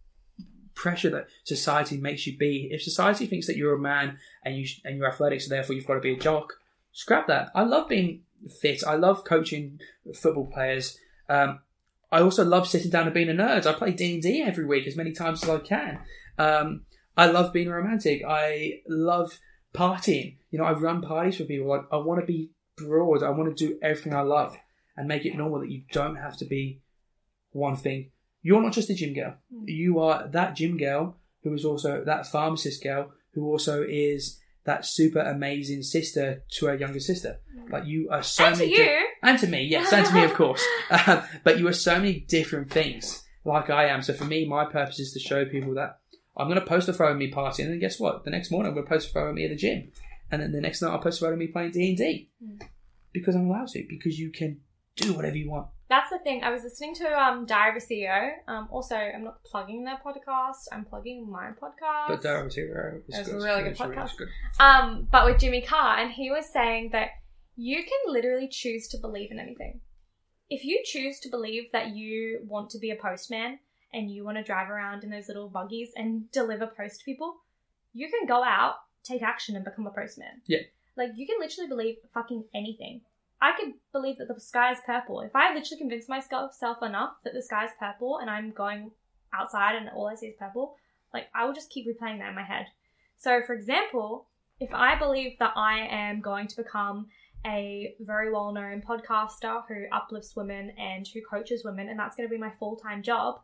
pressure that society makes you be. If society thinks that you're a man and you and you're athletic, so therefore you've got to be a jock, scrap that. I love being fit. I love coaching football players. Um, I also love sitting down and being a nerd. I play D and D every week as many times as I can. Um, I love being romantic. I love partying. You know, I run parties for people. Like I want to be broad. I want to do everything I love and make it normal that you don't have to be one thing. You're not just a gym girl. Hmm. You are that gym girl who is also that pharmacist girl who also is that super amazing sister to her younger sister. Hmm. Like you are so And to many you. and to me, yes, and to me, of course. Um, but you are so many different things, like I am. So for me, my purpose is to show people that I'm going to post a photo of me partying, and then guess what? The next morning, I'm going to post a photo of me at the gym, and then the next night, I'll post a photo of me playing D and D hmm. because I'm allowed to. Because you can do whatever you want. That's the thing. I was listening to um, Diary of a CEO. Um, also, I'm not plugging their podcast. I'm plugging my podcast. But that was here. It's a really good podcast. good. um, but with Jimmy Carr, and he was saying that you can literally choose to believe in anything. If you choose to believe that you want to be a postman and you want to drive around in those little buggies and deliver post to people, you can go out, take action, and become a postman. Yeah. Like you can literally believe fucking anything. I could believe that the sky is purple. If I literally convince myself enough that the sky is purple and I'm going outside and all I see is purple, like I will just keep replaying that in my head. So, for example, if I believe that I am going to become a very well known podcaster who uplifts women and who coaches women, and that's going to be my full time job,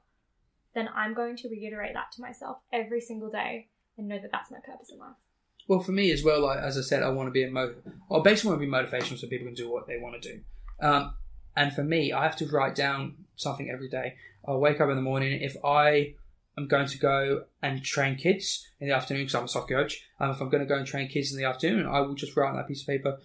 then I'm going to reiterate that to myself every single day and know that that's my purpose in life. Well, for me as well, like as I said, I want to be a mo. I basically want to be motivational so people can do what they want to do. Um, and for me, I have to write down something every day. I wake up in the morning. If I am going to go and train kids in the afternoon, because I'm a soccer coach, um, if I'm going to go and train kids in the afternoon, I will just write on that piece of paper,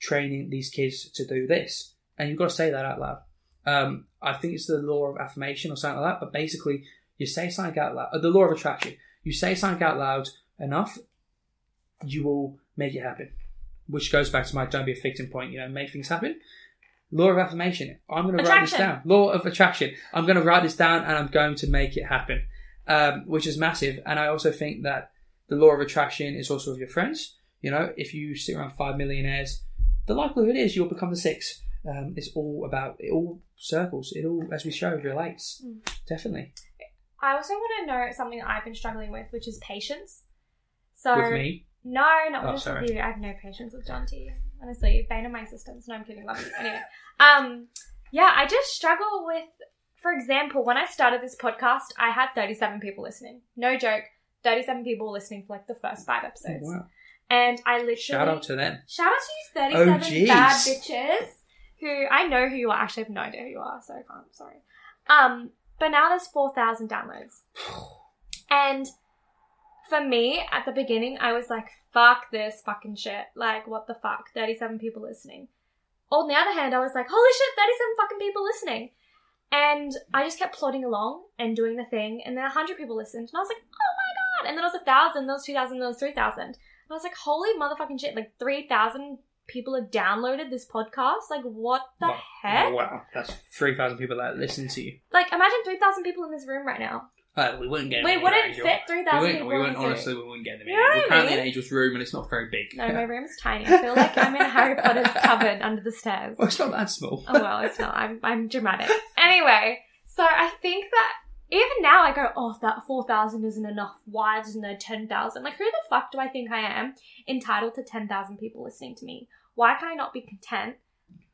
training these kids to do this. And you've got to say that out loud. Um, I think it's the law of affirmation or something like that. But basically, you say something out loud. The law of attraction. You say something out loud enough, you will make it happen. Which goes back to my don't be a victim point, you know, make things happen. Law of affirmation. I'm going to write this down. Law of attraction. I'm going to write this down and I'm going to make it happen, um, which is massive. And I also think that the law of attraction is also with your friends. You know, if you sit around five millionaires, the likelihood is you'll become the six. Um, it's all about it. All circles. It all, as we show, relates. Mm. Definitely I also want to know something that I've been struggling with, which is patience. So with me. No, not Oh, just sorry. with you. I have no patience with Jonti. Honestly, bane of my existence. No, I'm kidding. Love you. Anyway, um, yeah, I just struggle with. For example, when I started this podcast, I had 37 people listening. No joke, 37 people listening for like the first five episodes, wow. and I literally Shout out to them. shout out to you, 37 Oh, bad bitches who I know who you are. Actually, I have no idea who you are, so I can't. Sorry. Um, but now there's 4,000 downloads. And for me, at the beginning, I was like, fuck this fucking shit. Like, what the fuck? 37 people listening. On the other hand, I was like, holy shit, 37 fucking people listening. And I just kept plodding along and doing the thing. And then 100 people listened. And I was like, oh my god. And then it was 1,000, then it was 2,000, then it was 3,000. And I was like, holy motherfucking shit. Like, 3,000 people have downloaded this podcast. Like, what the Wow. heck? Wow, that's three thousand people that listen to you. Like, imagine 3,000 people in this room right now. Uh, we wouldn't get. them We wouldn't fit 3,000 We wouldn't. people We wouldn't. Honestly, we wouldn't get them You in. know what We're I currently in? Angel's room, and it's not very big. No, my room's tiny. I feel like I'm in Harry Potter's cupboard under the stairs. well, it's not that small. Oh well, it's not. I'm I'm dramatic. Anyway, so I think that even now I go, oh, that four thousand isn't enough. Why isn't there ten thousand? Like, who the fuck do I think I am entitled to ten thousand people listening to me? Why can I not be content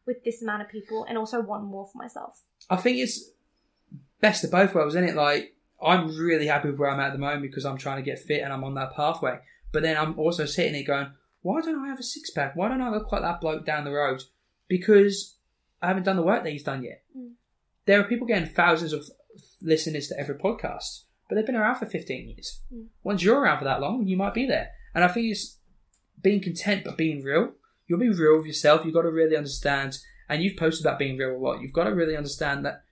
with this amount of people and also want more for myself? I think it's best of both worlds, isn't it? Like I'm really happy with where I'm at at the moment because I'm trying to get fit and I'm on that pathway. But then I'm also sitting there going, why don't I have a six pack? Why don't I look like that bloke down the road? Because I haven't done the work that he's done yet. Mm. There are people getting thousands of listeners to every podcast, but they've been around for 15 years. Mm. Once you're around for that long, you might be there. And I think it's being content but being real. You'll be real with yourself. You've got to really understand, and you've posted about being real a lot. You've got to really understand that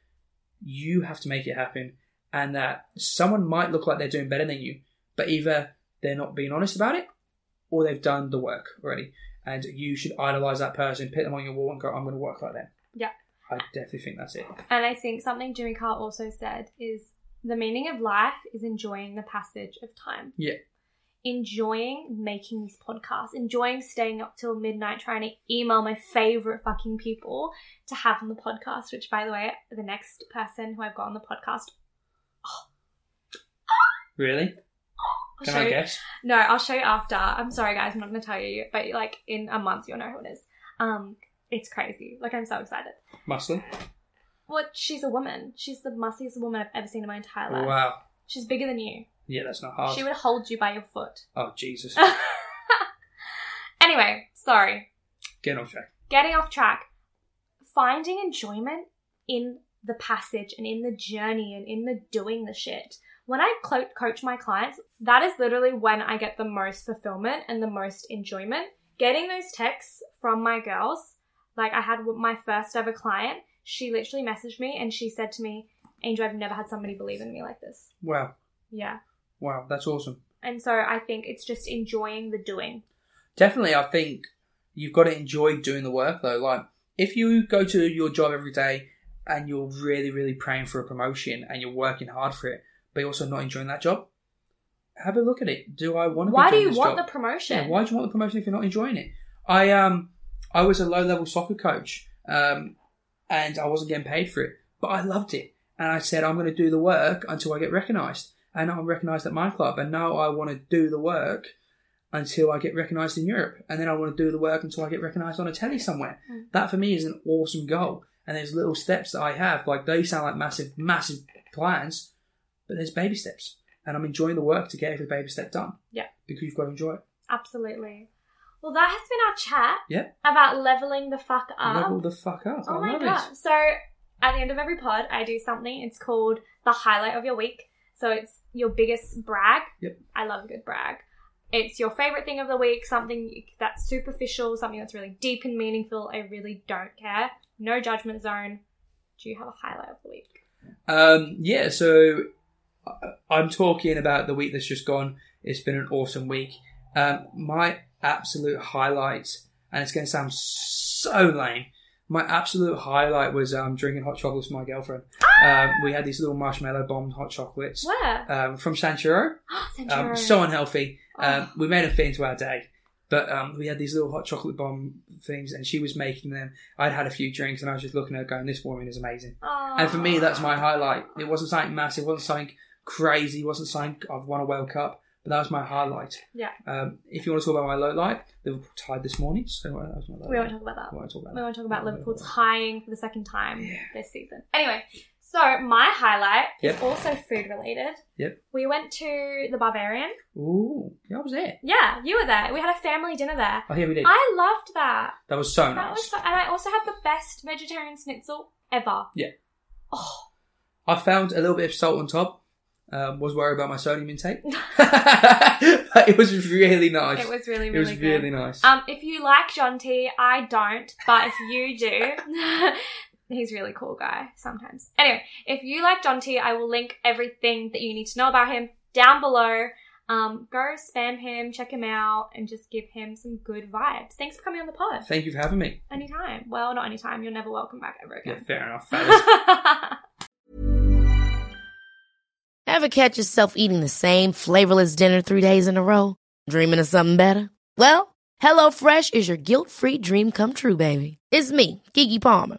you have to make it happen and that someone might look like they're doing better than you, but either they're not being honest about it or they've done the work already. And you should idolize that person, put them on your wall, and go, I'm going to work like them. Yeah. I definitely think that's it. And I think something Jimmy Carr also said is the meaning of life is enjoying the passage of time. Yeah. Enjoying making these podcasts, enjoying staying up till midnight trying to email my favorite fucking people to have on the podcast, which by the way, the next person who I've got on the podcast, Really? I'll Can show I you- guess? No, I'll show you after. I'm sorry guys, I'm not gonna tell you, but like in a month you'll know who it is. Um, it's crazy. Like I'm so excited. Muslim? Well, she's a woman. She's the mussiest woman I've ever seen in my entire life. Wow. She's bigger than you. Yeah, that's not hard. She would hold you by your foot. Oh, Jesus. anyway, sorry. Get off track. Getting off track. Finding enjoyment in the passage and in the journey and in the doing the shit. When I coach my clients, that is literally when I get the most fulfillment and the most enjoyment. Getting those texts from my girls, like I had my first ever client, she literally messaged me and she said to me, Angel, I've never had somebody believe in me like this. Wow. Yeah. Wow, that's awesome. And so I think it's just enjoying the doing. Definitely, I think you've got to enjoy doing the work though. Like, if you go to your job every day and you're really, really praying for a promotion and you're working hard for it, but you're also not enjoying that job, have a look at it. Do I want to? Why do you want job? the promotion? Yeah, why do you want the promotion if you're not enjoying it? I um, I was a low level soccer coach, um, and I wasn't getting paid for it, but I loved it, and I said I'm going to do the work until I get recognised, and I'm recognised at my club, and now I want to do the work until I get recognised in Europe, and then I want to do the work until I get recognised on a telly somewhere. That for me is an awesome goal, and there's little steps that I have, like they sound like massive, massive plans, but there's baby steps, and I'm enjoying the work to get every baby step done. Yeah. because you've got to enjoy it. Absolutely. Well, that has been our chat Yeah. about leveling the fuck up. Level the fuck up. oh I my god. it. So, at the end of every pod, I do something. It's called the highlight of your week. So, it's your biggest brag. Yep. I love a good brag. It's your favorite thing of the week, something that's superficial, something that's really deep and meaningful. I really don't care. No judgment zone. Do you have a highlight of the week? Um, yeah, so I'm talking about the week that's just gone. It's been an awesome week. Um, my absolute highlight, and it's going to sound so lame, my absolute highlight was um, drinking hot chocolates with my girlfriend. Um, we had these little marshmallow bomb hot chocolates Where? um, from. San Churro. Um, so unhealthy. Um, Oh. we made them fit into our day. But um, we had these little hot chocolate bomb things, and she was making them. I'd had a few drinks, and I was just looking at her going, "This woman is amazing." And for me, that's my highlight. It wasn't something massive, it wasn't something crazy, it wasn't something I've won a World Cup, but that was my highlight. Yeah. Um, if you want to talk about my low light, Liverpool tied this morning, so uh, that was my low We light. won't talk about that. I won't talk about We that. want to talk about I won't talk about Liverpool tying for the second time this season. Anyway, so my highlight is also food related. Yep. We went to the Barbarian. Ooh, yeah, I was there. Yeah, you were there. We had a family dinner there. Oh, yeah, we did. I loved that. that was so That nice. was so, and I also had the best vegetarian schnitzel ever. Yeah. Oh, I found a little bit of salt on top. Um, was worried about my sodium intake. but it was really nice. it was really, It really was good. really nice. Um, if you like Jonti, I don't, but if you do, he's a really cool guy sometimes. Anyway, if you like John I will link everything that you need to know about him down below. Um, go spam him, check him out, and just give him some good vibes. Thanks for coming on the pod. Thank you for having me. Anytime. Well, not anytime. You're never welcome back ever again. Yeah, again. fair enough. fellas. Ever catch yourself eating the same flavorless dinner three days in a row? Dreaming of something better? Well, HelloFresh is your guilt-free dream come true, baby. It's me, Keke Palmer.